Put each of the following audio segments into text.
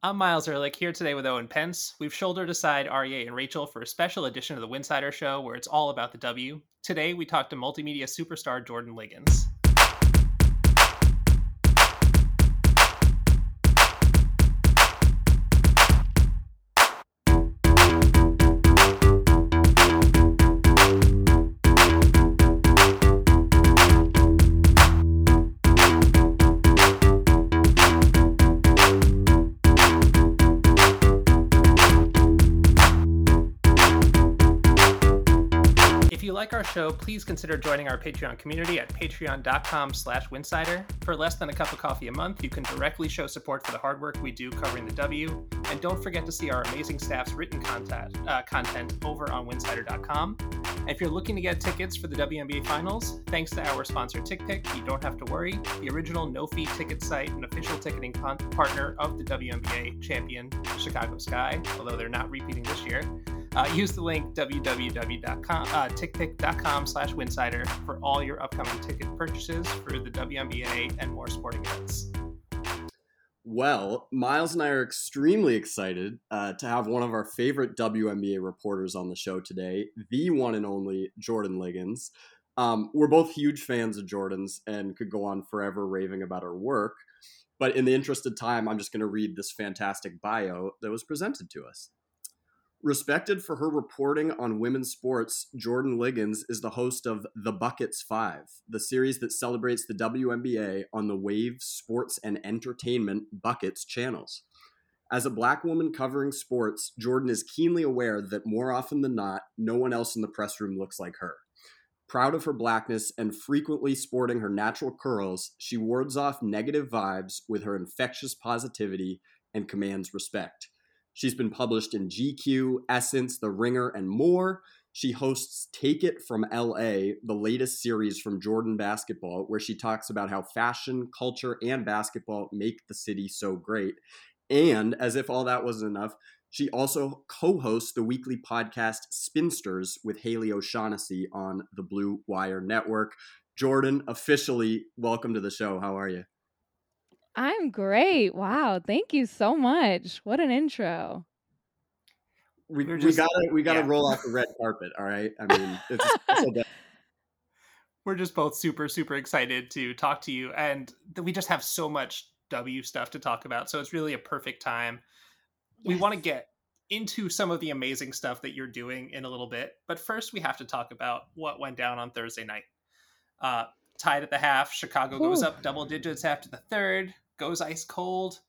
I'm Miles Ehrlich here today with Owen Pence. We've shouldered aside Aryeh and Rachel for a special edition of the Winsidr Show where it's all about the W. Today we talk to multimedia superstar Jordan Ligons. Show, please consider joining our Patreon community at patreon.com slash winsidr. For less than a cup of coffee a month, you can directly show support for the hard work we do covering the W. And don't forget to see our amazing staff's written content, uh, content over on winsidr.com. And if you're looking to get tickets for the WNBA Finals, thanks to our sponsor TickPick, you don't have to worry. The original no-fee ticket site and official ticketing con- partner of the WNBA champion Chicago Sky, although they're not repeating this year. Uh, use the link www.com, uh, slash winsidr for all your upcoming ticket purchases for the WNBA and more sporting events. Well, Miles and I are extremely excited uh, to have one of our favorite WNBA reporters on the show today, the one and only Jordan Ligons. Um, we're both huge fans of Jordan's and could go on forever raving about her work. But in the interest of time, I'm just going to read this fantastic bio that was presented to us. Respected for her reporting on women's sports, Jordan Ligons is the host of The Buckets 5, the series that celebrates the WNBA on the Wave Sports and Entertainment Buckets channels. As a black woman covering sports, Jordan is keenly aware that more often than not, no one else in the press room looks like her. Proud of her blackness and frequently sporting her natural curls, she wards off negative vibes with her infectious positivity and commands respect. She's been published in GQ, Essence, The Ringer, and more. She hosts Take It from LA, the latest series from Jordan Basketball, where she talks about how fashion, culture, and basketball make the city so great. And as if all that wasn't enough, she also co hosts the weekly podcast Spinsters with Haley O'Shaughnessy on the Blue Wire Network. Jordan, officially welcome to the show. How are you? I'm great. Wow. Thank you so much. What an intro. We, we just, gotta we gotta yeah. roll off the red carpet. All right. I mean, it's we're just both super super excited to talk to you, and we just have so much W stuff to talk about. So it's really a perfect time. Yes. We want to get into some of the amazing stuff that you're doing in a little bit, but first we have to talk about what went down on Thursday night. Uh, tied at the half. Chicago Ooh. goes up double digits after the third goes ice cold.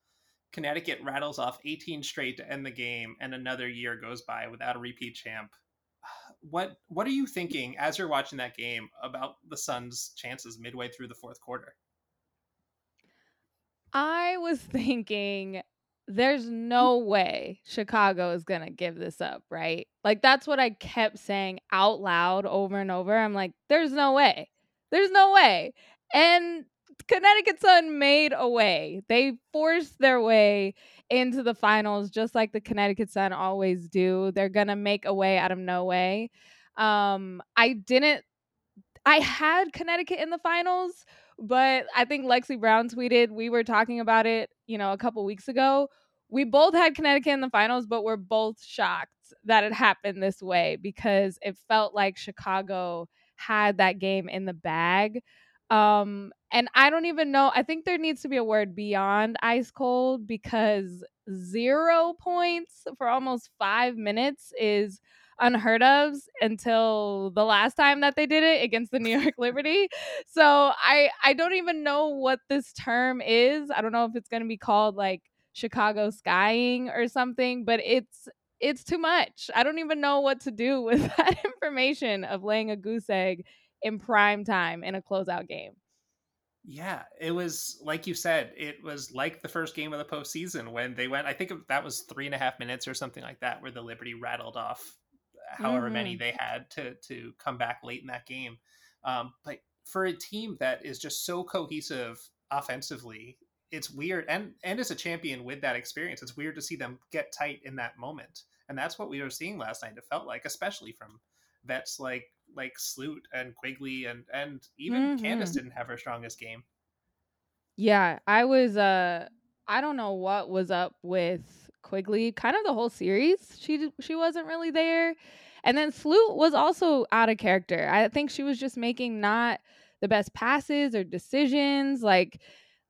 Connecticut rattles off 18 straight to end the game, and another year goes by without a repeat champ. What what are you thinking as you're watching that game about the Suns' chances midway through the fourth quarter? I was thinking there's no way Chicago is going to give this up, right? Like that's what I kept saying out loud over and over. I'm like, there's no way. There's no way. And Connecticut Sun made a way. They forced their way into the finals, just like the Connecticut Sun always do. They're gonna make a way out of no way. Um, I didn't. I had Connecticut in the finals, but I think Lexi Brown tweeted we were talking about it, you know, a couple weeks ago. We both had Connecticut in the finals, but we're both shocked that it happened this way because it felt like Chicago had that game in the bag. Um, and I don't even know. I think there needs to be a word beyond ice cold because zero points for almost five minutes is unheard of until the last time that they did it against the New York Liberty. So I I don't even know what this term is. I don't know if it's going to be called like Chicago skying or something, but it's it's too much. I don't even know what to do with that information of laying a goose egg in prime time in a closeout game. Yeah, it was like you said, it was like the first game of the postseason when they went. I think that was three and a half minutes or something like that, where the Liberty rattled off however mm-hmm. many they had to to come back late in that game. Um, but for a team that is just so cohesive offensively, it's weird. And and as a champion with that experience, it's weird to see them get tight in that moment. And that's what we were seeing last night. It felt like, especially from vets like like Sloot and Quigley and and even mm-hmm. Candace didn't have her strongest game. Yeah, I was uh I don't know what was up with Quigley. Kind of the whole series, she she wasn't really there. And then Sloot was also out of character. I think she was just making not the best passes or decisions. Like,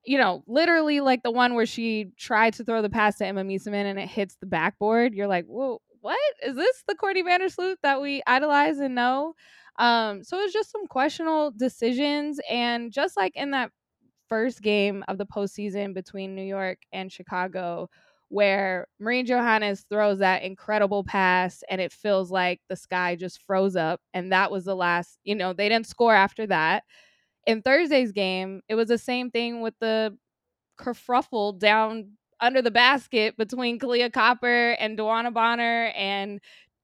you know, literally like the one where she tried to throw the pass to Emma Meesseman and it hits the backboard. You're like, whoa, what? Is this the Courtney Vandersloot that we idolize and know? Um, so it's just some questionable decisions. And just like in that first game of the postseason between New York and Chicago, where Marine Johannes throws that incredible pass and it feels like the sky just froze up. And that was the last, you know, they didn't score after that. In Thursday's game, it was the same thing with the kerfuffle down under the basket between Kahleah Copper and DeWanna Bonner and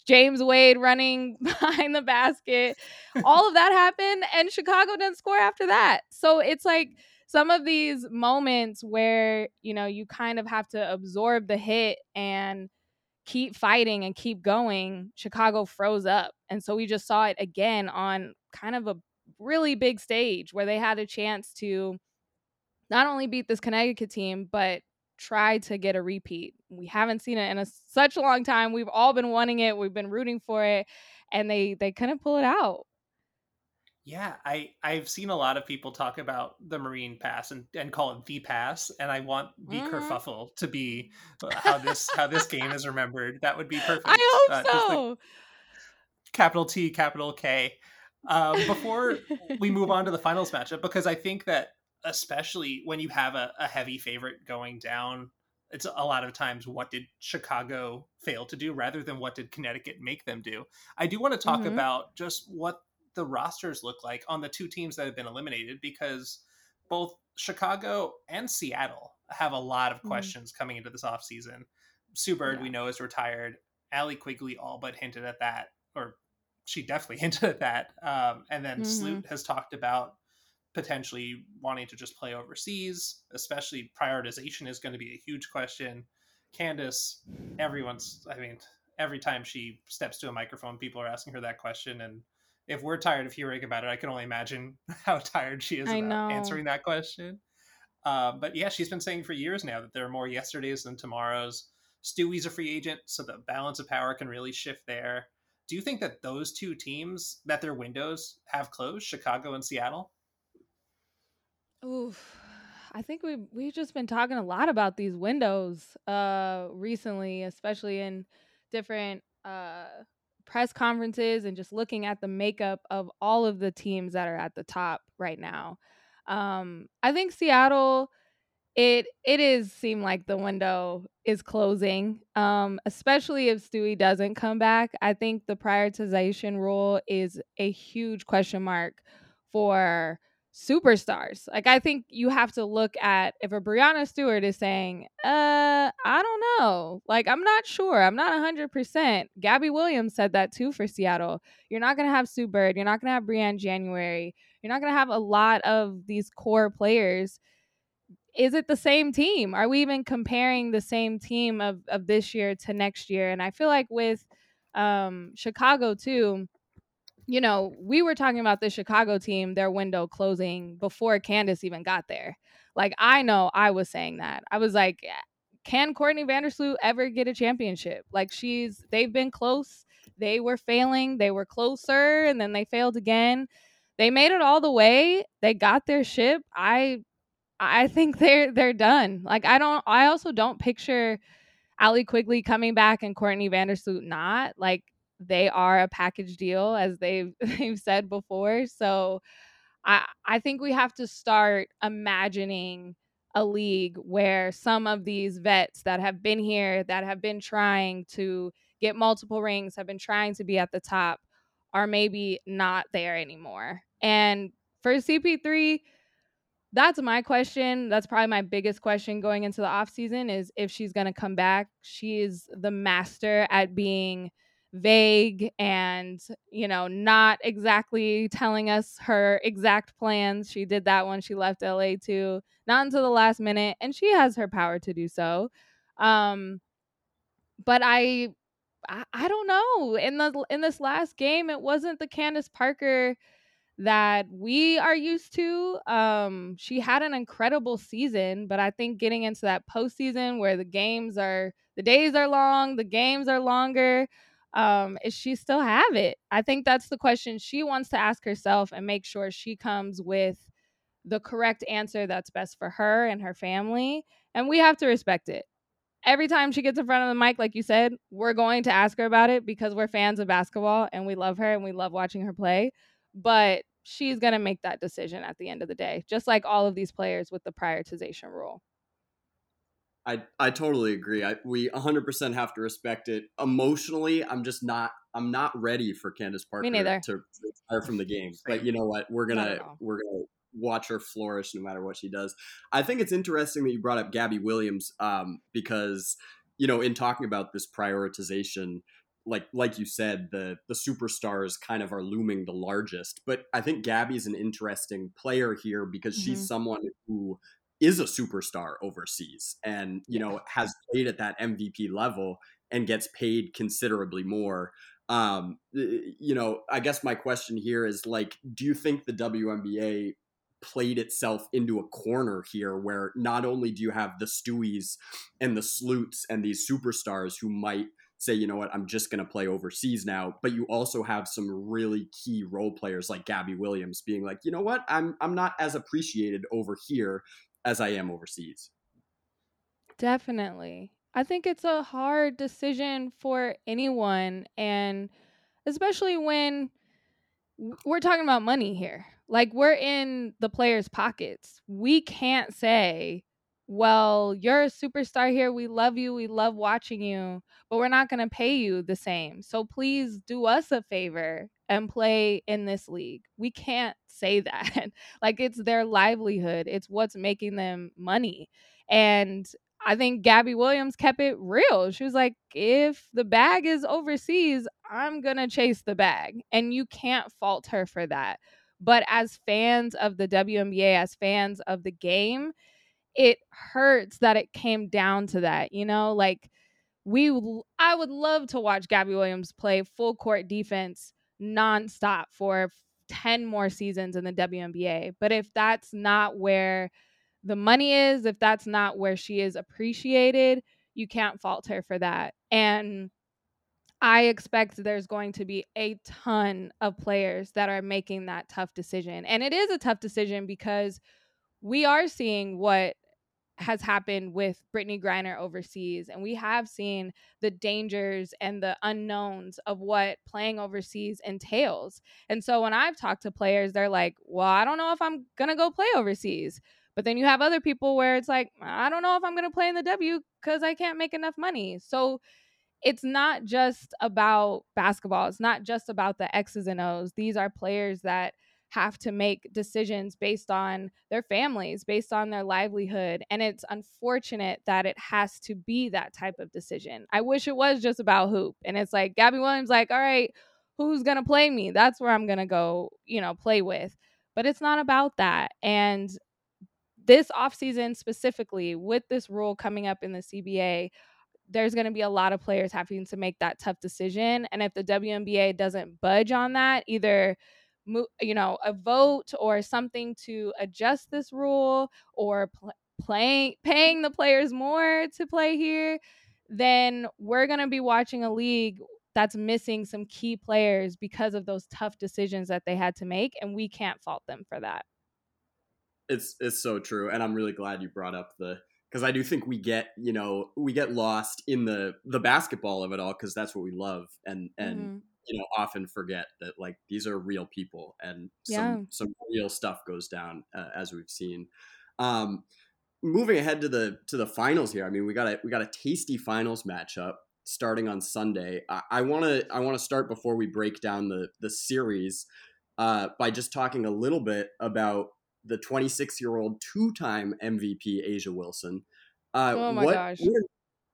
James Wade running behind the basket. All of that happened, and Chicago didn't score after that. So it's like, some of these moments where you know you kind of have to absorb the hit and keep fighting and keep going chicago froze up and so we just saw it again on kind of a really big stage where they had a chance to not only beat this connecticut team but try to get a repeat we haven't seen it in a, such a long time we've all been wanting it we've been rooting for it and they they couldn't pull it out yeah, I I've seen a lot of people talk about the Marine Pass and, and call it the pass, and I want the mm-hmm. kerfuffle to be uh, how this how this game is remembered. That would be perfect. I hope uh, so. capital T, capital K. Um, before we move on to the finals matchup, because I think that especially when you have a, a heavy favorite going down, it's a lot of times what did Chicago fail to do rather than what did Connecticut make them do. I do want to talk mm-hmm. about just what the rosters look like on the two teams that have been eliminated because both Chicago and Seattle have a lot of mm-hmm. questions mm-hmm. coming into this offseason. Sue Bird, yeah. we know, is retired. Allie Quigley all but hinted at that, or she definitely hinted at that. Um, and then mm-hmm. Sloot has talked about potentially wanting to just play overseas, especially prioritization is going to be a huge question. Candace, everyone's, I mean, every time she steps to a microphone, people are asking her that question. And if we're tired of hearing about it, I can only imagine how tired she is I about know. answering that question. Uh, but yeah, she's been saying for years now that there are more yesterdays than tomorrows. Stewie's a free agent, so the balance of power can really shift there. Do you think that those two teams, that their windows have closed, Chicago and Seattle? Oof. I think we've we've just been talking a lot about these windows uh recently, especially in different uh press conferences and just looking at the makeup of all of the teams that are at the top right now. Um, I think Seattle, it it is seem like the window is closing, um, especially if Stewie doesn't come back. I think the prioritization rule is a huge question mark for superstars. Like I think you have to look at if a Breanna Stewart is saying, "Uh, I don't know. Like I'm not sure. I'm not 100%." Gabby Williams said that too for Seattle. You're not going to have Sue Bird, you're not going to have Briann January. You're not going to have a lot of these core players. Is it the same team? Are we even comparing the same team of of this year to next year? And I feel like with um Chicago too, you know, we were talking about the Chicago team, their window closing before Candace even got there. Like, I know I was saying that. I was like, eh, can Courtney Vandersloot ever get a championship? Like, she's, they've been close. They were failing. They were closer and then they failed again. They made it all the way. They got their ship. I, I think they're, they're done. Like, I don't, I also don't picture Allie Quigley coming back and Courtney Vandersloot not. Like, they are a package deal as they've they've said before. So I I think we have to start imagining a league where some of these vets that have been here that have been trying to get multiple rings have been trying to be at the top are maybe not there anymore. And for CP3 that's my question. That's probably my biggest question going into the off season is if she's going to come back. She is the master at being vague and you know not exactly telling us her exact plans she did that when she left la too not until the last minute and she has her power to do so um but i i, don't know in the in this last game it wasn't the candace parker that we are used to. Um, she had an incredible season, but I think getting into that postseason where the games are the days are long, the games are longer. Um, is she still have it? I think that's the question she wants to ask herself and make sure she comes with the correct answer that's best for her and her family. And we have to respect it every time she gets in front of the mic, like you said, we're going to ask her about it because we're fans of basketball and we love her and we love watching her play. But she's going to make that decision at the end of the day, just like all of these players with the prioritization rule. I, I totally agree. I, we 100% have to respect it. Emotionally, I'm just not I'm not ready for Candace Parker to retire from the game. But you know what? We're gonna we're gonna watch her flourish no matter what she does. I think it's interesting that you brought up Gabby Williams um, because you know in talking about this prioritization, like like you said, the the superstars kind of are looming the largest. But I think Gabby's an interesting player here because mm-hmm. she's someone who is a superstar overseas and you know has played at that MVP level and gets paid considerably more. Um you know i guess my question here is like do you think the WNBA played itself into a corner here where not only do you have the Stewies and the Sloots and these superstars who might say, you know what, I'm just going to play overseas now, but you also have some really key role players like Gabby Williams being like, you know what, I'm I'm not as appreciated over here as I am overseas. Definitely. I think it's a hard decision for anyone and especially when we're talking about money here. Like we're in the players' pockets. We can't say, well, you're a superstar here. We love you. We love watching you, but we're not going to pay you the same. So please do us a favor and play in this league. We can't say that. like it's their livelihood, it's what's making them money. And I think Gabby Williams kept it real. She was like, if the bag is overseas, I'm going to chase the bag. And you can't fault her for that. But as fans of the WNBA, as fans of the game, it hurts that it came down to that. You know, like we, I would love to watch Gabby Williams play full court defense nonstop for 10 more seasons in the WNBA. But if that's not where the money is, if that's not where she is appreciated, you can't fault her for that. And I expect there's going to be a ton of players that are making that tough decision. And it is a tough decision because we are seeing what has happened with Brittney Griner overseas. And we have seen the dangers and the unknowns of what playing overseas entails. And so when I've talked to players, they're like, well, I don't know if I'm to go play overseas. But then you have other people where it's like, I don't know if I'm to play in the W because I can't make enough money. So it's not just about basketball. It's not just about the X's and O's. These are players that have to make decisions based on their families, based on their livelihood. And it's unfortunate that it has to be that type of decision. I wish it was just about hoop. And it's like Gabby Williams, like, all right, who's going to play me? That's where I'm going to go, you know, play with. But it's not about that. And this offseason specifically, with this rule coming up in the CBA, there's going to be a lot of players having to make that tough decision. And if the WNBA doesn't budge on that, either you know a vote or something to adjust this rule or pl- playing paying the players more to play here then we're going to be watching a league that's missing some key players because of those tough decisions that they had to make and we can't fault them for that it's it's so true and i'm really glad you brought up the because i do think we get you know we get lost in the the basketball of it all because that's what we love and and mm-hmm. You know often forget that like these are real people and yeah. some some real stuff goes down uh, as we've seen um moving ahead to the to the finals here i mean we got a we got a tasty finals matchup starting on sunday i want to i want to start before we break down the the series uh, by just talking a little bit about the 26 year old two time MVP A'ja Wilson. Uh, oh my what, gosh!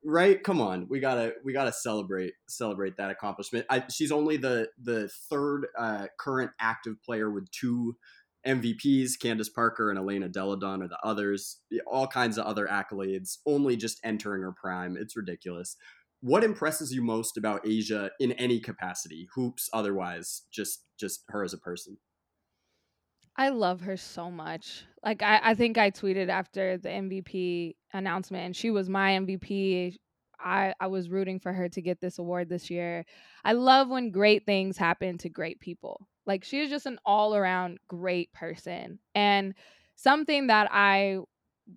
Right? Come on, we gotta we gotta celebrate celebrate that accomplishment. I, she's only the the third uh, current active player with two MVPs. Candace Parker and Elena Delle Donne are the others. All kinds of other accolades. Only just entering her prime. It's ridiculous. What impresses you most about A'ja in any capacity, hoops, otherwise, just just her as a person? I love her so much. Like I, I think I tweeted after the MVP announcement and she was my MVP. I, I was rooting for her to get this award this year. I love when great things happen to great people. Like she is just an all around great person. And something that I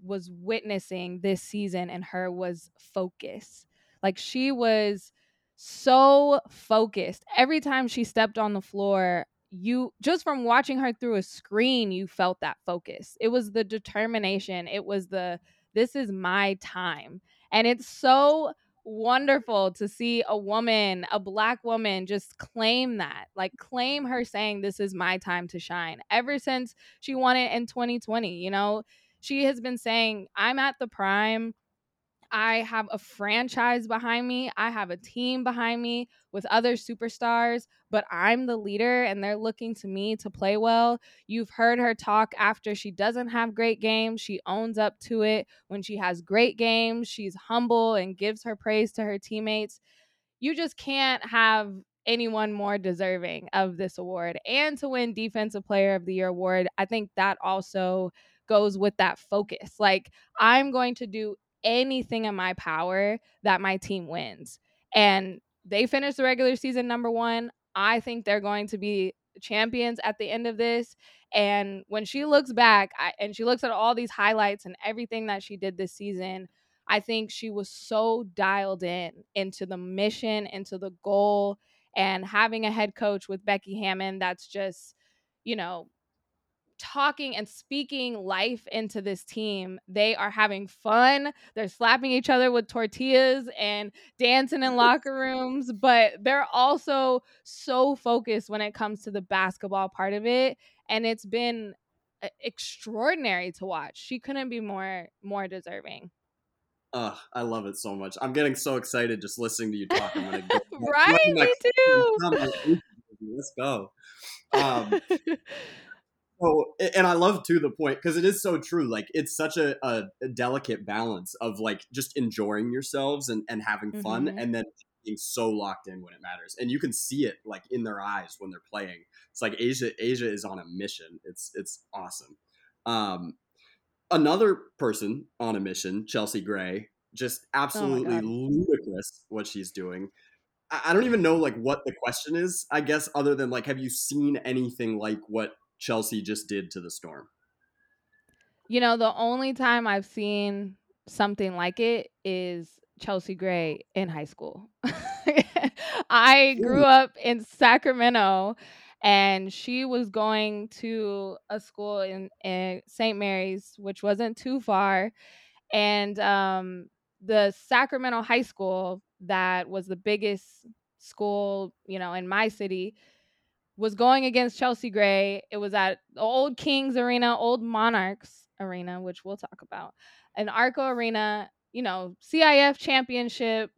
was witnessing this season in her was focus. Like she was so focused. Every time she stepped on the floor, you just from watching her through a screen, you felt that focus. It was the determination. It was the this is my time. And it's so wonderful to see a woman, a black woman, just claim that, like claim her saying, This is my time to shine. Ever since she won it in 2020, you know, she has been saying, I'm at the prime. I have a franchise behind me. I have a team behind me with other superstars, but I'm the leader and they're looking to me to play well. You've heard her talk after she doesn't have great games. She owns up to it. When she has great games, she's humble and gives her praise to her teammates. You just can't have anyone more deserving of this award and to win defensive player of the year award. I think that also goes with that focus. Like, I'm going to do anything in my power that my team wins. And they finished the regular season number one. I think they're going to be champions at the end of this. And when she looks back I, and she looks at all these highlights and everything that she did this season, I think she was so dialed in into the mission, into the goal, and having a head coach with Becky Hammon that's just, you know, talking and speaking life into this team. They are having fun. They're slapping each other with tortillas and dancing in locker rooms, but they're also so focused when it comes to the basketball part of it. And it's been extraordinary to watch. She couldn't be more more deserving. Oh, I love it so much. I'm getting so excited just listening to you talk. I'm gonna go. right, me too. Let's go. Um, so, and I love to the point because it is so true. Like it's such a, a, a, delicate balance of like just enjoying yourselves and, and having fun, mm-hmm. and then being so locked in when it matters. And you can see it like in their eyes when they're playing. It's like A'ja A'ja is on a mission. It's it's awesome. Um, another person on a mission, Chelsea Gray, just oh absolutely oh ludicrous what she's doing. I don't even know like what the question is. I guess other than like, have you seen anything like what Chelsea just did to the Storm? You know, the only time I've seen something like it is Chelsea Gray in high school. I grew up in Sacramento and she was going to a school in, in St. Mary's, which wasn't too far. And um, the Sacramento High School, that was the biggest school, you know, in my city, was going against Chelsea Gray. It was at the old Kings Arena, old Monarchs Arena, which we'll talk about, an Arco Arena, you know, CIF championship.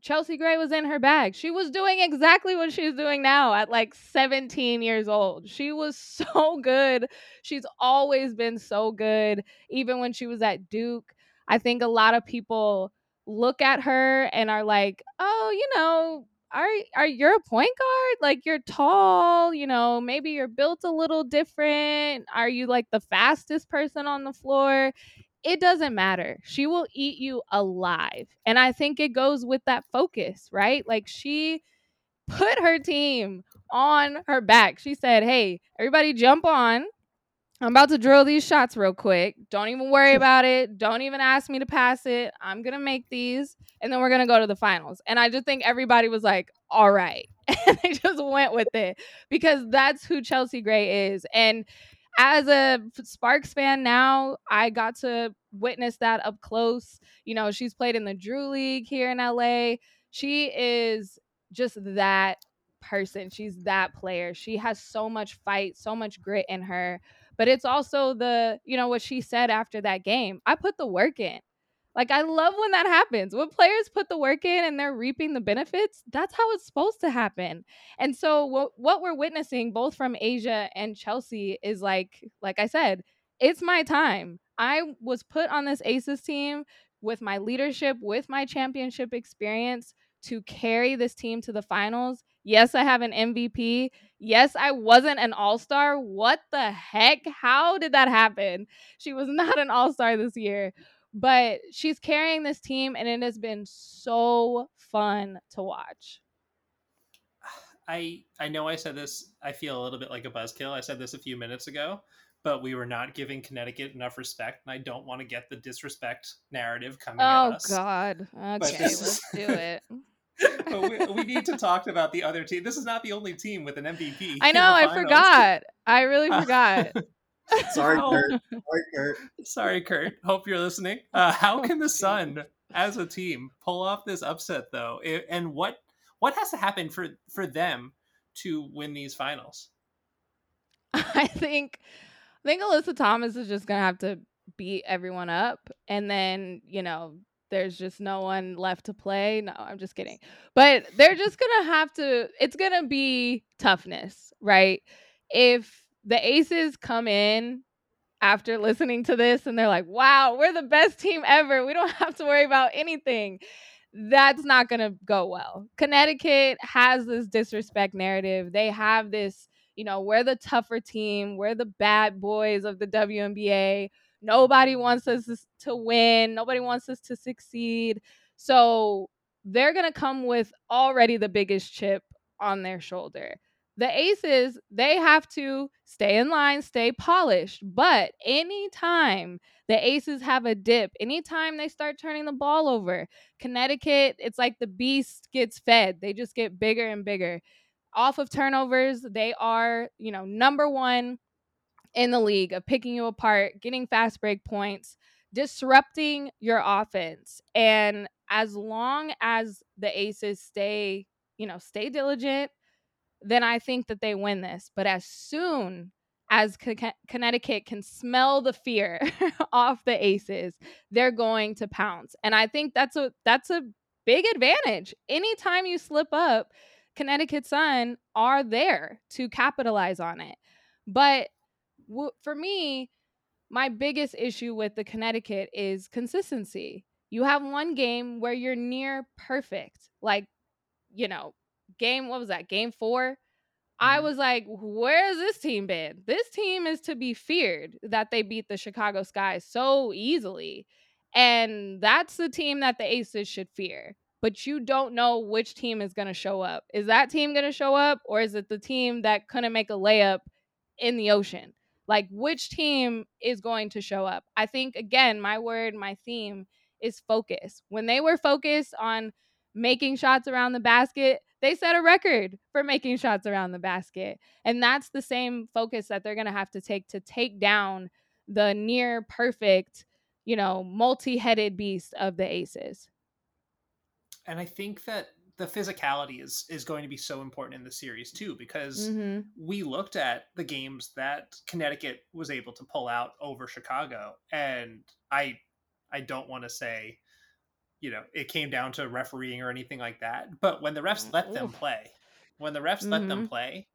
Chelsea Gray was in her bag. She was doing exactly what she's doing now at like 17 years old. She was so good. She's always been so good, even when she was at Duke. I think a lot of people look at her and are like, oh, you know, are are you a point guard? Like you're tall, you know, maybe you're built a little different. Are you like the fastest person on the floor? It doesn't matter. She will eat you alive. And I think it goes with that focus, right? Like she put her team on her back. She said, "Hey, everybody jump on. I'm about to drill these shots real quick. Don't even worry about it. Don't even ask me to pass it. I'm going to make these and then we're going to go to the finals. And I just think everybody was like, all right. And they just went with it because that's who Chelsea Gray is. And as a Sparks fan now, I got to witness that up close. You know, she's played in the Drew League here in LA. She is just that person. She's that player. She has so much fight, so much grit in her but it's also the, you know, what she said after that game. I put the work in. Like I love when that happens. When players put the work in and they're reaping the benefits, that's how it's supposed to happen. And so what what we're witnessing both from A'ja and Chelsea is like like I said, it's my time. I was put on this Aces team with my leadership, with my championship experience to carry this team to the finals Yes, I have an MVP. Yes, I wasn't an all star. What the heck? How did that happen? She was not an all star this year, but she's carrying this team, and it has been so fun to watch. I I know I said this. I feel a little bit like a buzzkill. I said this a few minutes ago, but we were not giving Connecticut enough respect, and I don't want to get the disrespect narrative coming oh, at us. Oh God! Okay, let's do it. but we, we, need to talk about the other team. This is not the only team with an MVP. I know. I forgot. I really forgot. Sorry, Curt. Sorry, Curt. Sorry, Curt. Hope you're listening. Uh, how can the Sun, as a team, pull off this upset, though? And what what has to happen for for them to win these finals? I think I think Alyssa Thomas is just gonna have to beat everyone up, and then you know there's just no one left to play. No, I'm just kidding. But they're just gonna have to. It's gonna be toughness, right? If the Aces come in after listening to this and they're like, "Wow, we're the best team ever. We don't have to worry about anything." That's not going to go well. Connecticut has this disrespect narrative. They have this you know, we're the tougher team, we're the bad boys of the WNBA. Nobody wants us to win, nobody wants us to succeed. So they're going to come with already the biggest chip on their shoulder. The Aces, they have to stay in line, stay polished. But anytime the Aces have a dip, anytime they start turning the ball over, Connecticut, it's like the beast gets fed. They just get bigger and bigger off of turnovers, they are, you know, number one in the league of picking you apart, getting fast break points, disrupting your offense. And as long as the Aces stay, you know, stay diligent, then I think that they win this. But as soon as Connecticut can smell the fear off the Aces, they're going to pounce. And I think that's a that's a big advantage. Anytime you slip up, Connecticut Sun are there to capitalize on it. But for me, my biggest issue with the Connecticut is consistency. You have one game where you're near perfect. Like, you know, game, what was that? Game four? I mm-hmm. was like, where has this team been? This team is to be feared that they beat the Chicago Sky so easily. And that's the team that the Aces should fear but you don't know which team is going to show up. Is that team going to show up or is it the team that couldn't make a layup in the ocean? Like which team is going to show up? I think again, my word, my theme is focus. When they were focused on making shots around the basket, they set a record for making shots around the basket. And that's the same focus that they're going to have to take to take down the near perfect, you know, multi-headed beast of the Aces and I think that the physicality is is going to be so important in the series too because mm-hmm. we looked at the games that Connecticut was able to pull out over Chicago and I I don't want to say you know it came down to refereeing or anything like that but when the refs let them play when the refs mm-hmm. let them mm-hmm. play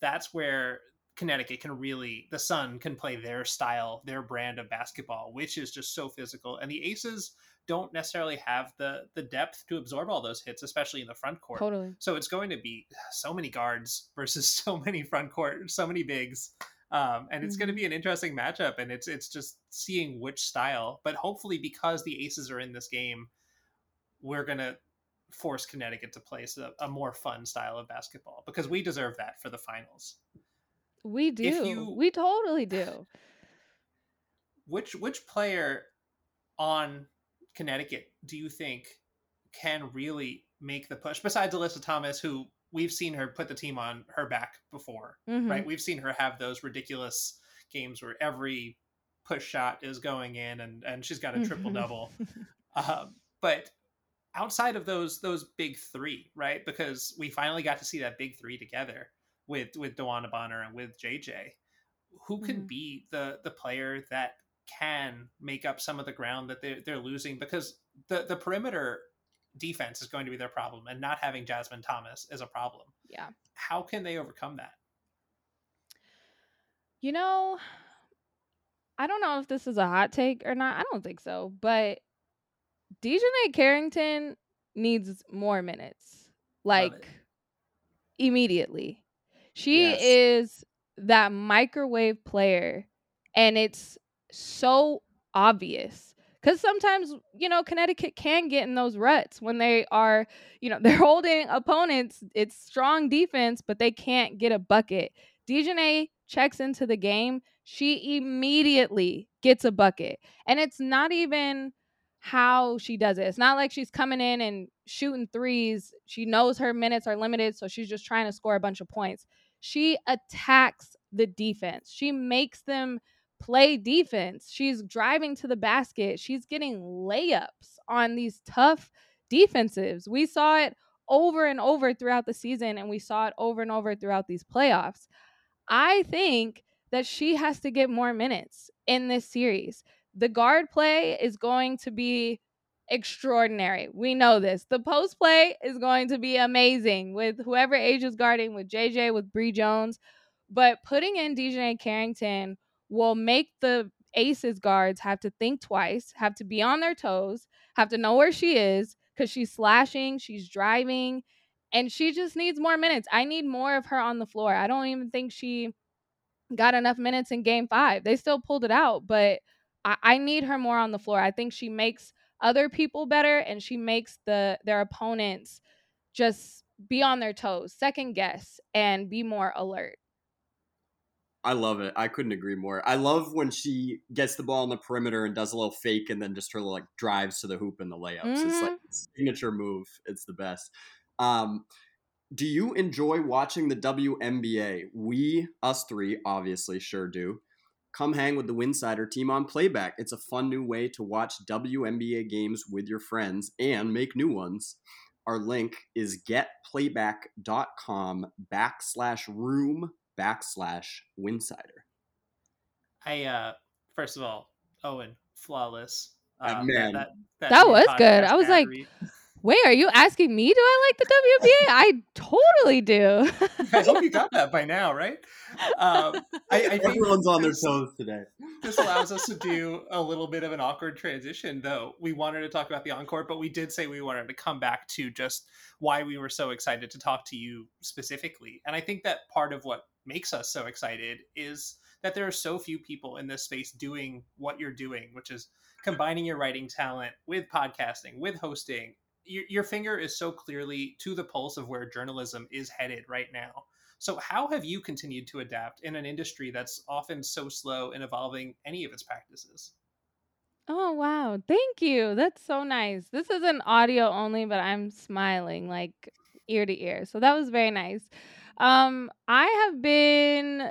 that's where Connecticut can really the Sun can play their style their brand of basketball which is just so physical and the Aces don't necessarily have the the depth to absorb all those hits, especially in the front court. Totally. So it's going to be so many guards versus so many front court, so many bigs. Um, and it's mm-hmm. going to be an interesting matchup, and it's it's just seeing which style. But hopefully, because the Aces are in this game, we're going to force Connecticut to play a, a, more fun style of basketball because we deserve that for the finals. We do. You, we totally do. Which which player on Connecticut do you think can really make the push besides Alyssa Thomas, who we've seen her put the team on her back before, mm-hmm. right? We've seen her have those ridiculous games where every push shot is going in and and she's got a triple double. um, but outside of those those big three, right? Because we finally got to see that big three together with with DeWanna Bonner and with JJ. Who can mm-hmm. be the the player that can make up some of the ground that they're, they're losing because the, the perimeter defense is going to be their problem and not having Jasmine Thomas is a problem. Yeah. How can they overcome that? You know, I don't know if this is a hot take or not. I don't think so, but DiJonai Carrington needs more minutes. Like immediately. She Yes. is that microwave player, and it's so obvious. Because sometimes, you know, Connecticut can get in those ruts when they are, you know, they're holding opponents. It's strong defense, but they can't get a bucket. DiJonai checks into the game. She immediately gets a bucket. And it's not even how she does it. It's not like she's coming in and shooting threes. She knows her minutes are limited, so she's just trying to score a bunch of points. She attacks the defense. She makes them play defense. She's driving to the basket. She's getting layups on these tough defensives. We saw it over and over throughout the season, and we saw it over and over throughout these playoffs. I think that she has to get more minutes in this series. The guard play is going to be extraordinary. We know this. The post play is going to be amazing with whoever A'ja is guarding, with JJ, with Bree Jones. But putting in DiJonai Carrington will make the Aces guards have to think twice, have to be on their toes, have to know where she is because she's slashing, she's driving, and she just needs more minutes. I need more of her on the floor. I don't even think she got enough minutes in game five. They still pulled it out, but I, I need her more on the floor. I think she makes other people better and she makes the their opponents just be on their toes, second guess, and be more alert. I love it. I couldn't agree more. I love when she gets the ball on the perimeter and does a little fake and then just her like drives to the hoop and the layups. Mm-hmm. It's like signature move. It's the best. Um, do you enjoy watching the WNBA? We, us three, obviously sure do. Come hang with the Winsidr team on Playback. It's a fun new way to watch WNBA games with your friends and make new ones. Our link is getplayback.com backslash room backslash Winsidr. I, uh, first of all, Owen, flawless. Uh, man, that, that, that, that was good. I was like, Wait, are you asking me? Do I like the WNBA? I totally do. I hope you got that by now, right? Um, I, I Everyone's on their toes today. This allows us to do a little bit of an awkward transition, though. We wanted to talk about the encore, but we did say we wanted to come back to just why we were so excited to talk to you specifically. And I think that part of what makes us so excited is that there are so few people in this space doing what you're doing, which is combining your writing talent with podcasting, with hosting, your, your finger is so clearly to the pulse of where journalism is headed right now. So, how have you continued to adapt in an industry that's often so slow in evolving any of its practices? Oh, wow. Thank you. That's so nice. This is an audio only, but I'm smiling like ear to ear. So, that was very nice. Um, I have been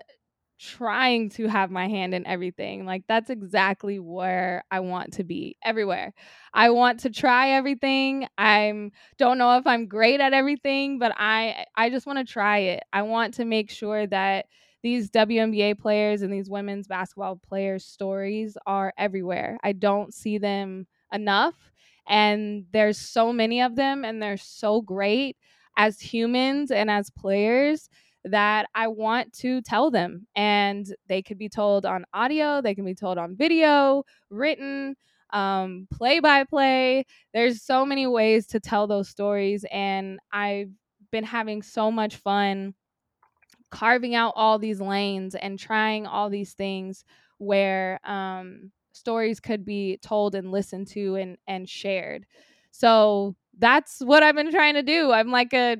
trying to have my hand in everything. Like that's exactly where I want to be everywhere. I want to try everything. I'm don't know if I'm great at everything, but I I just want to try it. I want to make sure that these WNBA players and these women's basketball players stories are everywhere. I don't see them enough and there's so many of them and they're so great as humans and as players that I want to tell them. And they could be told on audio, they can be told on video, written, um, play by play. There's so many ways to tell those stories. And I've been having so much fun carving out all these lanes and trying all these things where um, stories could be told and listened to and, and shared. So that's what I've been trying to do. I'm like a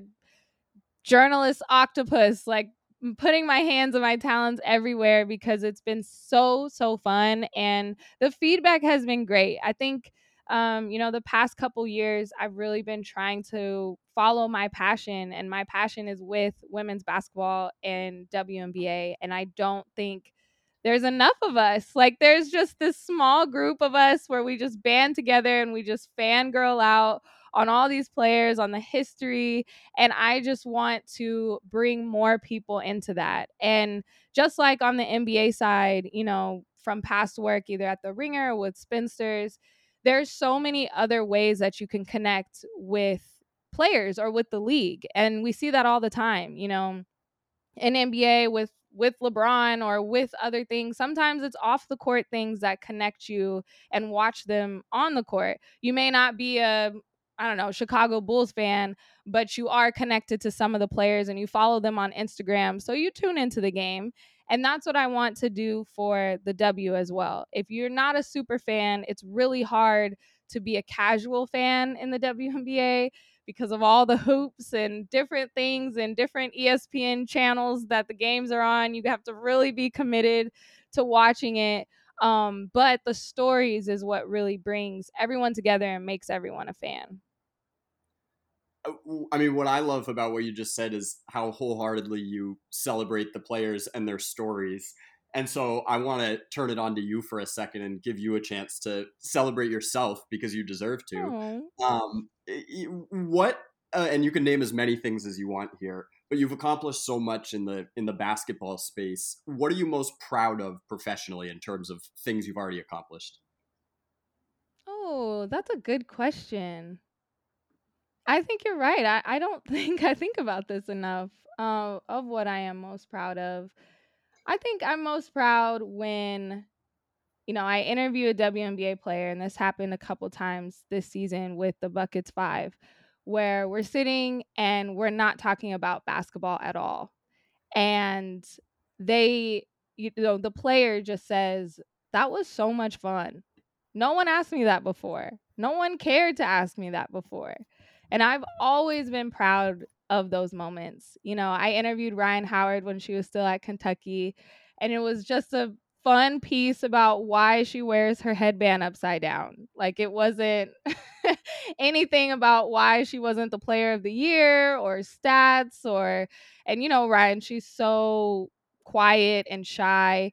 journalist octopus, like putting my hands and my talents everywhere because it's been so so fun and the feedback has been great. I think um, you know, the past couple years, I've really been trying to follow my passion, and my passion is with women's basketball and WNBA. And I don't think there's enough of us. Like, there's just this small group of us where we just band together and we just fangirl out on all these players, on the history. And I just want to bring more people into that. And just like on the NBA side, you know, from past work, either at the ringer with spinsters, there's so many other ways that you can connect with players or with the league. And we see that all the time, you know, in NBA with with LeBron or with other things. Sometimes it's off the court things that connect you and watch them on the court. You may not be a I don't know, Chicago Bulls fan, but you are connected to some of the players and you follow them on Instagram. So you tune into the game. And that's what I want to do for the W as well. If you're not a super fan, it's really hard to be a casual fan in the WNBA because of all the hoops and different things and different ESPN channels that the games are on. You have to really be committed to watching it. Um, but the stories is what really brings everyone together and makes everyone a fan. Uh, I mean, what I love about what you just said is how wholeheartedly you celebrate the players and their stories. And so I want to turn it on to you for a second and give you a chance to celebrate yourself because you deserve to. Um, what, uh, and you can name as many things as you want here, but you've accomplished so much in the in the basketball space. What are you most proud of professionally in terms of things you've already accomplished? Oh, that's a good question. I think you're right. I, I don't think I think about this enough uh, of what I am most proud of. I think I'm most proud when, you know, I interview a WNBA player, and this happened a couple times this season with the Buckets Five, where we're sitting and we're not talking about basketball at all. And they, you know, the player just says, That was so much fun. No one asked me that before. No one cared to ask me that before. And I've always been proud of those moments. You know, I interviewed Rhyne Howard when she was still at Kentucky, and it was just a fun piece about why she wears her headband upside down. Like it wasn't anything about why she wasn't the player of the year or stats or and you know Rhyne she's so quiet and shy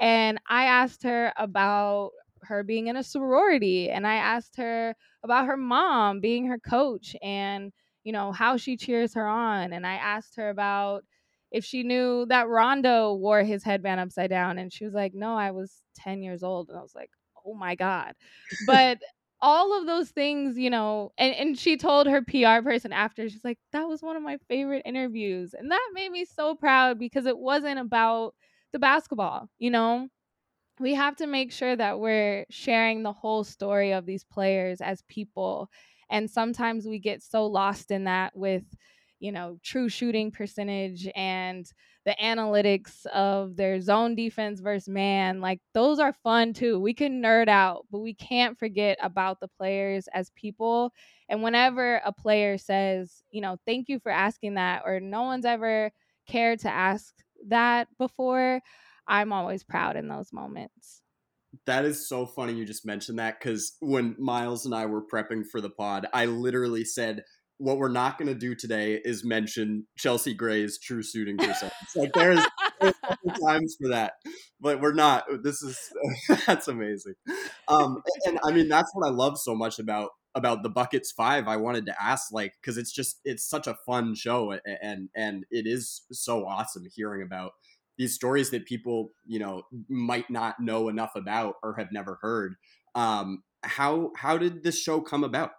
and I asked her about her being in a sorority and I asked her about her mom being her coach and you know, how she cheers her on. And I asked her about if she knew that Rondo wore his headband upside down. And she was like, no, I was 10 years old. And I was like, oh my God. But all of those things, you know, and, and she told her PR person after, she's like, that was one of my favorite interviews. And that made me so proud because it wasn't about the basketball, you know? We have to make sure that we're sharing the whole story of these players as people and sometimes we get so lost in that with, you know, true shooting percentage and the analytics of their zone defense versus man. Like those are fun too. We can nerd out, but we can't forget about the players as people. And whenever a player says, you know, thank you for asking that, or no one's ever cared to ask that before, I'm always proud in those moments. That is so funny you just mentioned that because when Miles and I were prepping for the pod, I literally said, what we're not going to do today is mention Chelsea Gray's true shooting percentage. like there's, there's times for that, but we're not. This is that's amazing. Um, and I mean that's what I love so much about about the buckets five. I wanted to ask like because it's just it's such a fun show and and it is so awesome hearing about these stories that people you know might not know enough about or have never heard um, how how did this show come about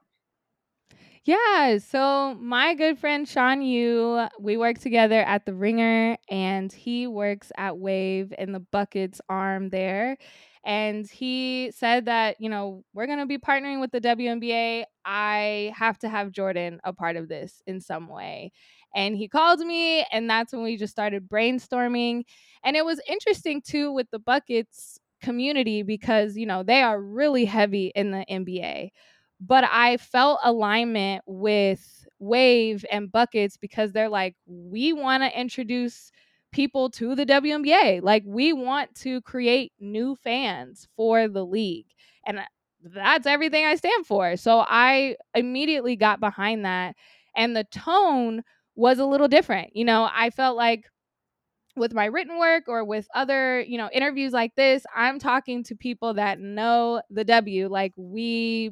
yeah, so my good friend Sean Yu, we work together at the Ringer, and he works at Wave in the Buckets arm there. And he said that, you know, we're going to be partnering with the WNBA. I have to have Jordan a part of this in some way. And he called me, and that's when we just started brainstorming. And it was interesting too with the Buckets community because, you know, they are really heavy in the NBA. But I felt alignment with Wave and Buckets because they're like, we want to introduce people to the WNBA. Like, we want to create new fans for the league. And uh, that's everything I stand for. So I immediately got behind that. And the tone was a little different. You know, I felt like with my written work or with other, you know, interviews like this, I'm talking to people that know the W, like we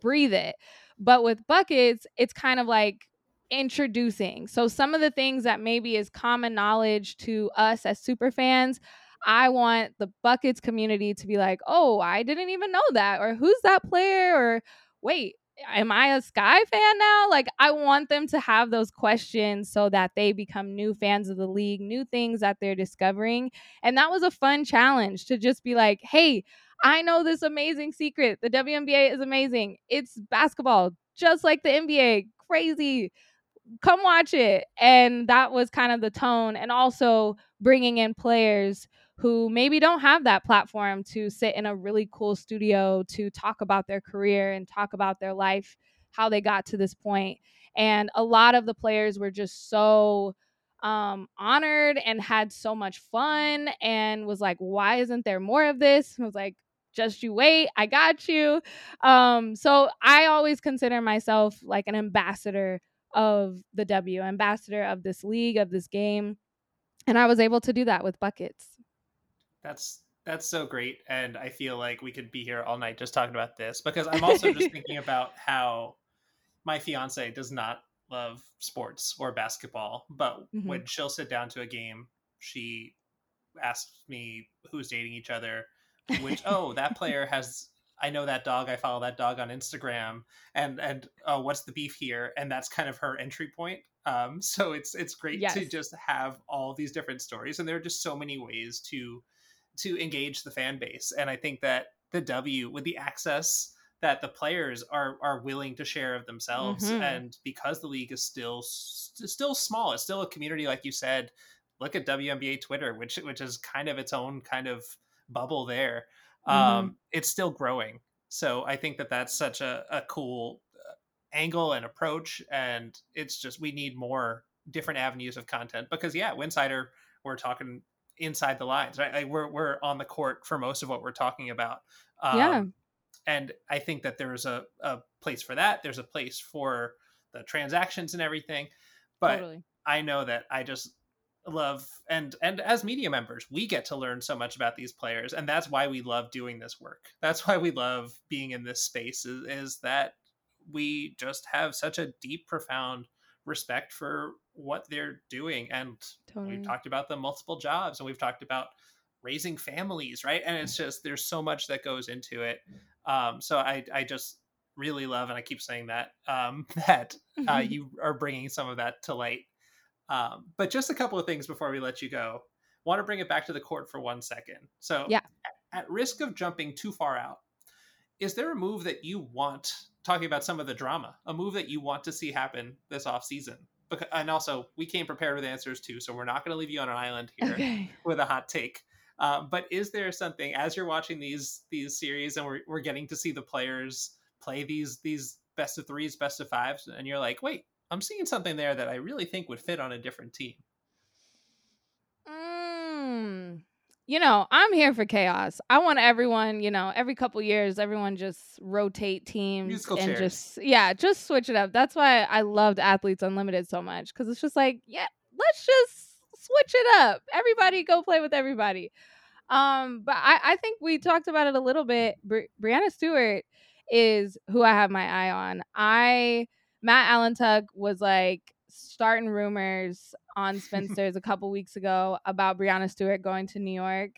breathe it. But with buckets, it's kind of like introducing. So some of the things that maybe is common knowledge to us as super fans, I want the buckets community to be like, "Oh, I didn't even know that," or "Who's that player?" or "Wait, am I a Sky fan now? Like, I want them to have those questions so that they become new fans of the league, new things that they're discovering. And that was a fun challenge to just be like, hey, I know this amazing secret. The WNBA is amazing. It's basketball. just like the NBA. Crazy. Come watch it. And that was kind of the tone. And also bringing in players who maybe don't have that platform to sit in a really cool studio to talk about their career and talk about their life, how they got to this point. And a lot of the players were just so um, honored and had so much fun and was like, why isn't there more of this? I was like, just you wait, I got you. Um, so I always consider myself like an ambassador of the W, ambassador of this league, of this game. And I was able to do that with buckets. That's that's so great. And I feel like we could be here all night just talking about this because I'm also just thinking about how my fiance does not love sports or basketball, but mm-hmm. when she'll sit down to a game, she asks me who's dating each other, which oh, that player has I know that dog. I follow that dog on Instagram, and and oh, what's the beef here? And that's kind of her entry point. Um, so it's it's great yes. to just have all these different stories, and there are just so many ways to to engage the fan base. And I think that the W with the access that the players are are willing to share of themselves, mm-hmm. and because the league is still still small, it's still a community, like you said. Look at WNBA Twitter, which which is kind of its own kind of bubble there. Mm-hmm. Um, it's still growing, so I think that that's such a, a cool uh, angle and approach, and it's just we need more different avenues of content because yeah, Winsidr, we're talking inside the lines, right? Like we're we're on the court for most of what we're talking about. Um, yeah. And I think that there's a, a place for that. There's a place for the transactions and everything. But totally. I know that I just love and and as media members we get to learn so much about these players and that's why we love doing this work. That's why we love being in this space is, is that we just have such a deep profound respect for what they're doing and totally. we've talked about the multiple jobs and we've talked about raising families right? And it's just there's so much that goes into it. Um, so i i just really love and i keep saying that um, that uh, you are bringing some of that to light um, but just a couple of things before we let you go. Want to bring it back to the court for one second. So yeah. at risk of jumping too far out is there a move that you want talking about some of the drama a move that you want to see happen this off season? And also we came prepared with answers too so we're not going to leave you on an island here okay. with a hot take. Uh, but is there something as you're watching these these series and we're, we're getting to see the players play these these best of threes best of fives and you're like wait i'm seeing something there that i really think would fit on a different team mm, you know, I'm here for chaos. I want everyone, you know, every couple years, everyone just rotate teams Musical and chairs. just yeah, just switch it up. That's why I loved Athletes Unlimited so much because it's just like, yeah, let's just switch it up. Everybody go play with everybody. Um, but I, I think we talked about it a little bit. Bri- Breanna Stewart is who I have my eye on. I Matt Ellentuck was like starting rumors on Spinsters a couple weeks ago about Breanna Stewart going to New York.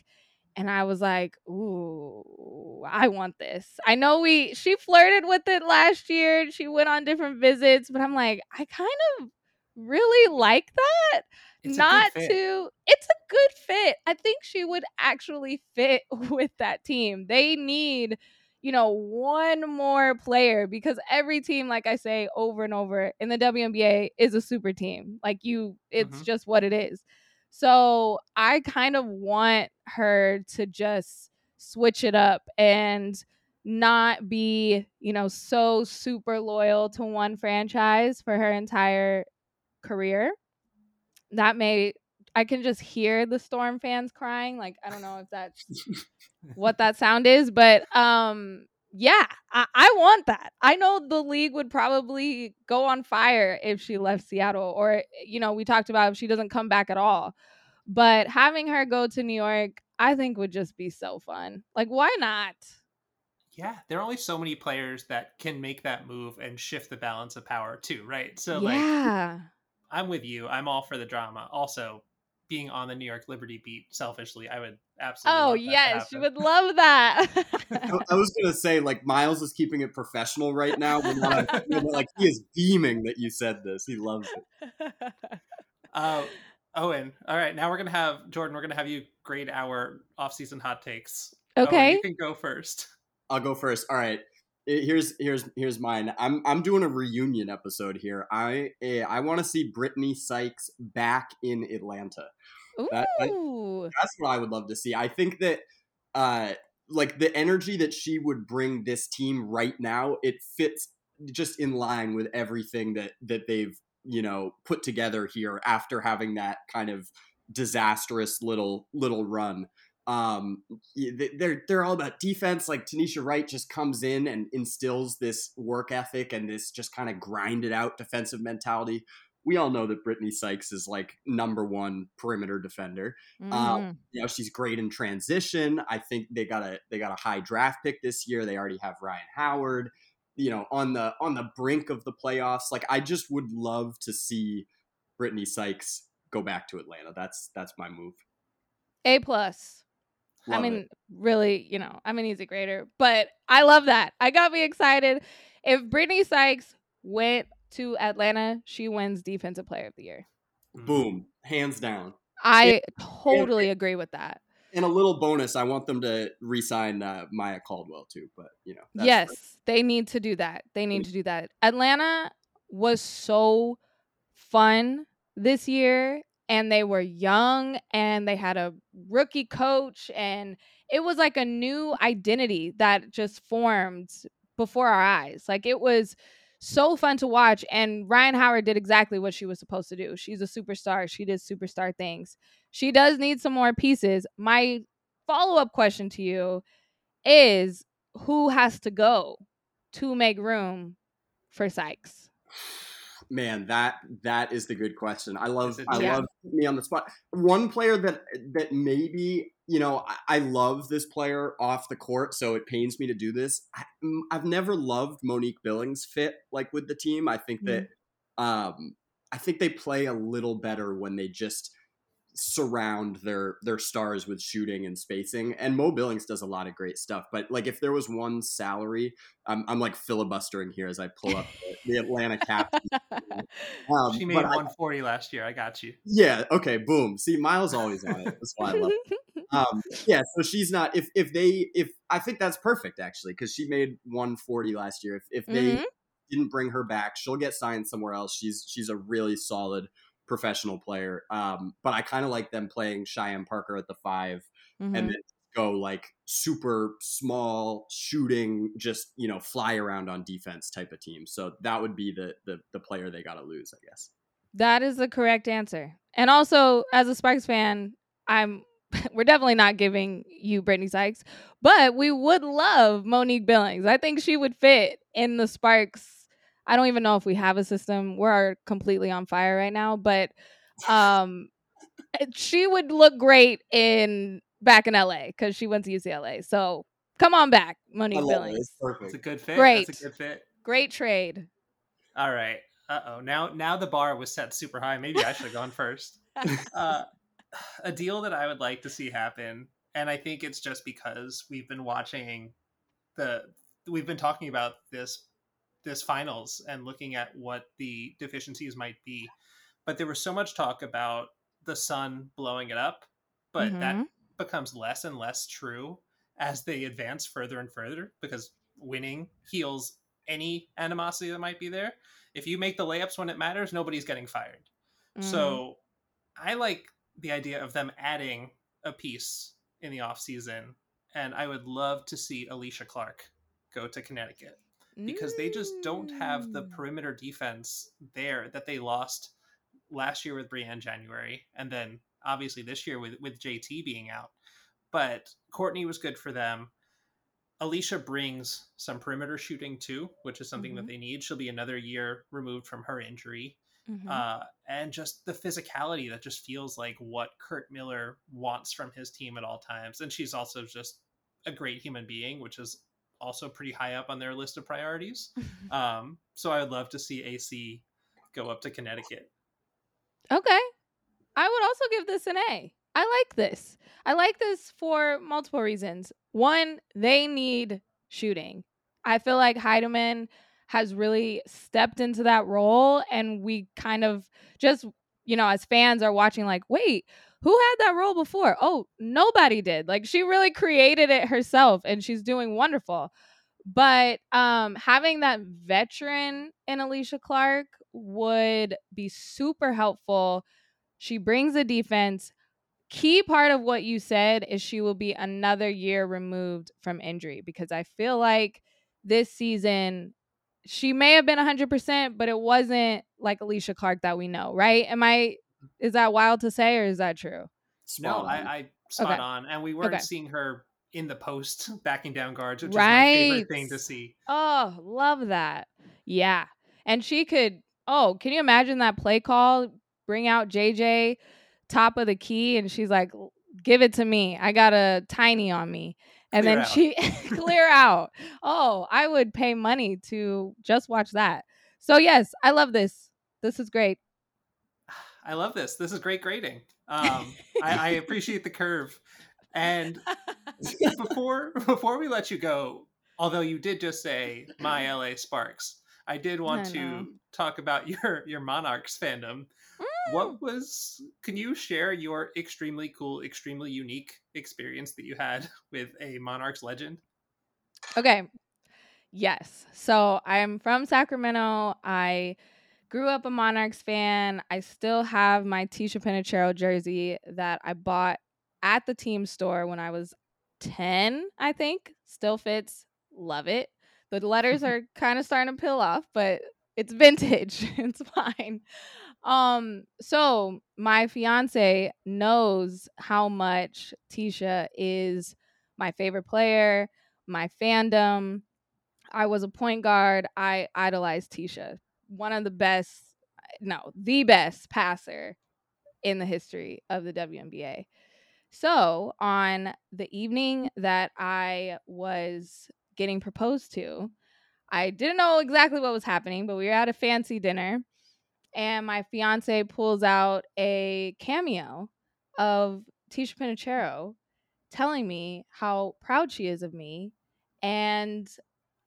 And I was like, ooh, I want this. I know we she flirted with it last year. She went on different visits, but I'm like, I kind of really like that. It's Not to it's a good fit. I think she would actually fit with that team. They need you know, one more player because every team, like I say over and over in the WNBA, is a super team. Like you, it's mm-hmm. just what it is. So I kind of want her to just switch it up and not be, you know, so super loyal to one franchise for her entire career. That may I can just hear the Storm fans crying. Like I don't know if that's what that sound is, but um yeah, I, I want that. I know the league would probably go on fire if she left Seattle, or you know, we talked about if she doesn't come back at all. But having her go to New York, I think would just be so fun. Like, why not? Yeah, there are only so many players that can make that move and shift the balance of power too, right? So yeah. like I'm with you. I'm all for the drama. Also, being on the New York Liberty beat selfishly, I would absolutely. Oh yes, you would love that. I, was gonna say like Miles is keeping it professional right now. Not, like he is beaming that you said this. He loves it. Uh, Owen, all right. Now we're gonna have Jordan. We're gonna have you grade our off-season hot takes. Okay, Owen, you can go first. I'll go first. All right. Here's here's here's mine. I'm I'm doing a reunion episode here. I eh, I want to see Brittney Sykes back in Atlanta. Ooh. That, that, that's what I would love to see. I think that uh like the energy that she would bring this team right now, it fits just in line with everything that that they've you know put together here after having that kind of disastrous little little run um they're they're all about defense. Like tanisha wright just comes in and instills this work ethic and this just kind of grinded out defensive mentality. We all know that brittney sykes is like number one perimeter defender. Mm. um you know she's great in transition. I think they got a they got a high draft pick this year. They already have Rhyne howard. You know on the on the brink of the playoffs like i just would love to see brittney sykes go back to atlanta. That's that's my move. A plus Love I mean, it. really, you know, I'm an easy grader, but I love that. I got me excited. If Brittney Sykes went to Atlanta, she wins Defensive Player of the Year. Boom, hands down. I totally agree with that. And a little bonus, I want them to re-sign uh, Maya Caldwell too. But you know, yes, they need to do that. They need to do that. Atlanta was so fun this year and they were young and they had a rookie coach and it was like a new identity that just formed before our eyes. Like it was so fun to watch and Rhyne howard did exactly what she was supposed to do. She's a superstar. She did superstar things. She does need some more pieces. My follow-up question to you is who has to go to make room for sykes man, that that is the good question. I love I yeah. love me on the spot. One player that that maybe you know I, I, love this player off the court, so it pains me to do this. I, have never loved Monique Billings fit like with the team. I think mm-hmm. that um, I think they play a little better when they just surround their their stars with shooting and spacing. And Mo Billings does a lot of great stuff. But like if there was one salary, I'm I'm like filibustering here as I pull up the, the Atlanta cap. Um, she made 140 I, last year. I got you. Yeah. Okay. Boom. See, Miles always on it. That's why I love. It. Um, yeah. So she's not. If if they if I think that's perfect actually because she made 140 last year. If if they mm-hmm. didn't bring her back, she'll get signed somewhere else. She's she's a really solid professional player. Um, but I kind of like them playing Cheyenne Parker at the 5 mm-hmm. and then go like super small shooting, just you know, fly around on defense type of team. So that would be the the, the player they got to lose, I guess. That is the correct answer. And also, as a Sparks fan, I'm we're definitely not giving you Brittney Sykes, but we would love Monique Billings. I think she would fit in the Sparks I don't even know if we have a system. We're completely on fire right now, but um she would look great in back in LA because she went to UCLA. So come on back, Money Billings. It. It's perfect. It's a good fit. Great. That's a good fit. Great trade. All right. Uh oh. Now now the bar was set super high. Maybe I should have gone first. Uh, a deal that I would like to see happen, and I think it's just because we've been watching the we've been talking about this this finals and looking at what the deficiencies might be. But there was so much talk about the sun blowing it up, but mm-hmm. that becomes less and less true as they advance further and further because winning heals any animosity that might be there. If you make the layups when it matters, nobody's getting fired. Mm. So I like the idea of them adding a piece in the off season, and I would love to see Alysha Clark go to Connecticut because they just don't have the mm. perimeter defense there that they lost last year with Briann January, and then obviously this year with with JT being out. But Courtney was good for them. Alysha brings some perimeter shooting too, which is something mm-hmm. that they need. She'll be another year removed from her injury. Mm-hmm. Uh, and just the physicality that just feels like what Curt Miller wants from his team at all times. And she's also just a great human being, which is also pretty high up on their list of priorities. um, so I would love to see AC go up to Connecticut. Okay. I would also give this an A. I like this. I like this for multiple reasons. One, they need shooting. I feel like Hiedeman has really stepped into that role, and we kind of just, you know, as fans are watching, like, wait, who had that role before? Oh, nobody did. Like she really created it herself and she's doing wonderful. But um having that veteran in Alysha Clark would be super helpful. She brings a defense. Key part of what you said is she will be another year removed from injury because I feel like this season she may have been 100%, but it wasn't like Alysha Clark that we know, right? Am I, is that wild to say or is that true? Spot no, I, I spot okay. on. And we weren't okay. seeing her in the post backing down guards, which right. is my favorite thing to see. Oh, love that. Yeah. And she could, oh, can you imagine that play call? Bring out JJ top of the key, and she's like, give it to me. I got a tiny on me and clear then out. she clear out. Oh, I would pay money to just watch that. So yes, I love this. This is great. I love this. This is great grading. Um, I, I appreciate the curve. And before before we let you go, although you did just say my LA Sparks, I did want I to talk about your your Monarchs fandom. What was can you share your extremely cool extremely unique experience that you had with a monarchs legend? Okay. Yes. So i'm from sacramento. I grew up a monarchs fan i still have my ticha penicheiro jersey that i bought at the team store when i was 10 i think still fits love it the letters are kind of starting to peel off but it's vintage it's fine um, so my fiance knows how much Ticha is my favorite player, my fandom. I was a point guard. I idolized Ticha. One of the best, no, the best passer in the history of the WNBA. So, on the evening that I was getting proposed to, I didn't know exactly what was happening, but we were at a fancy dinner and my fiance pulls out a cameo of Ticha Penicheiro telling me how proud she is of me and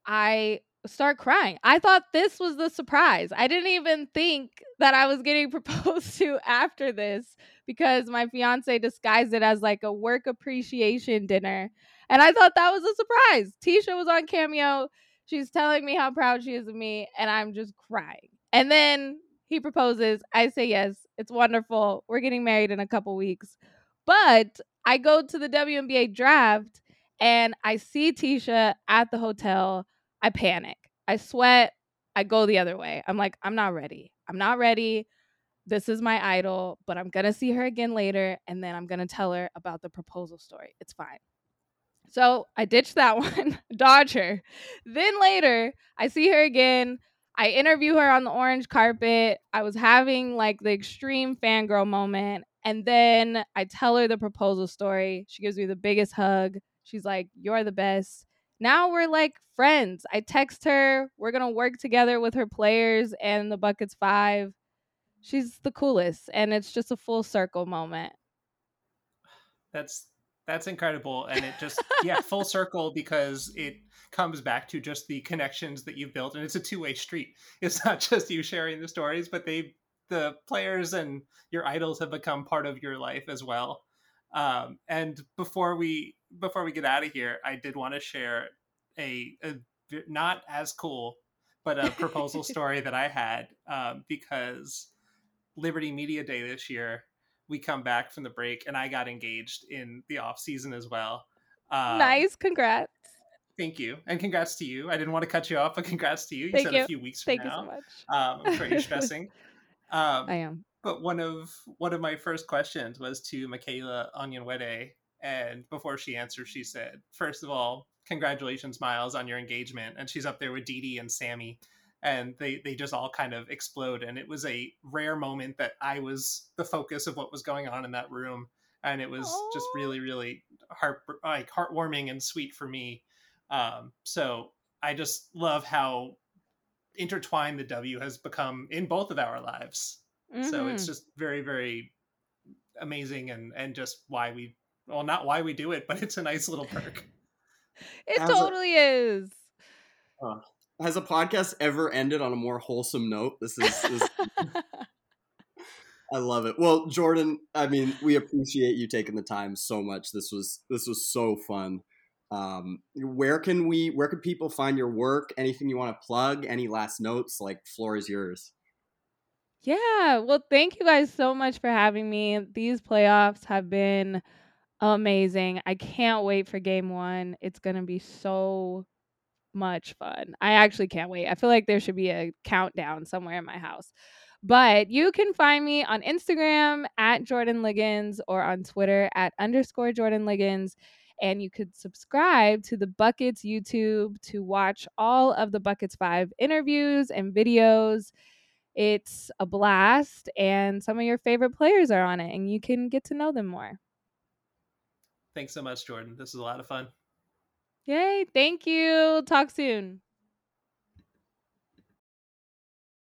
I start crying. I thought this was the surprise. I didn't even think that I was getting proposed to after this because my fiance disguised it as like a work appreciation dinner. And I thought that was a surprise. Ticha was on Cameo. She's telling me how proud she is of me, and I'm just crying. And then he proposes. I say yes. It's wonderful. We're getting married in a couple weeks. But I go to the WNBA draft and I see Ticha at the hotel. I panic. I sweat. I go the other way. I'm like, I'm not ready. I'm not ready. This is my idol, but I'm going to see her again later and then I'm going to tell her about the proposal story. It's fine. So I ditched that one, dodge her. Then later, I see her again. I interview her on the orange carpet. I was having like the extreme fangirl moment. And then I tell her the proposal story. She gives me the biggest hug. She's like, You're the best. Now we're like friends. I text her. We're going to work together with her players and the Buckets Five. She's the coolest. And it's just a full circle moment. That's that's incredible. And it just, yeah, full circle because it comes back to just the connections that you've built and it's a two-way street it's not just you sharing the stories but they the players and your idols have become part of your life as well um, and before we before we get out of here i did want to share a, a not as cool but a proposal story that i had um, because liberty media day this year we come back from the break and i got engaged in the off season as well um, nice congrats Thank you, and congrats to you. I didn't want to cut you off, but congrats to you. You Thank said you. a few weeks from Thank now. Thank you so much. Um, I'm sure you're stressing. Um, I am. But one of one of my first questions was to Michaela Onyenwere, and before she answered, she said, first of all, congratulations, Miles, on your engagement." And she's up there with Dee Dee and Sammy, and they they just all kind of explode. And it was a rare moment that I was the focus of what was going on in that room, and it was Aww. just really really heart like heartwarming and sweet for me um, so I just love how intertwined the W has become in both of our lives. Mm-hmm. So it's mm-hmm. just very, very amazing and and just why we well not why we do it, but it's a nice little perk. it has totally a, is. Uh, has a podcast ever ended on a more wholesome note? This is, this, I love it. Well, Jordan, I mean, we appreciate you taking the time so much. This was this was so fun. Um, where can we? Where can people find your work? Anything you want to plug? Any last notes? Like, floor is yours. Yeah. Well, thank you guys so much for having me. These playoffs have been amazing. I can't wait for game one. It's going to be so much fun. I actually can't wait. I feel like there should be a countdown somewhere in my house. But you can find me on Instagram at Jordan Ligons or on Twitter at underscore Jordan Ligons. And you could subscribe to the Buckets YouTube to watch all of the Buckets 5 interviews and videos it's a blast, and some of your favorite players are on it, and you can get to know them more. Thanks so much, Jordan. This is a lot of fun. Yay. Thank you. Talk soon.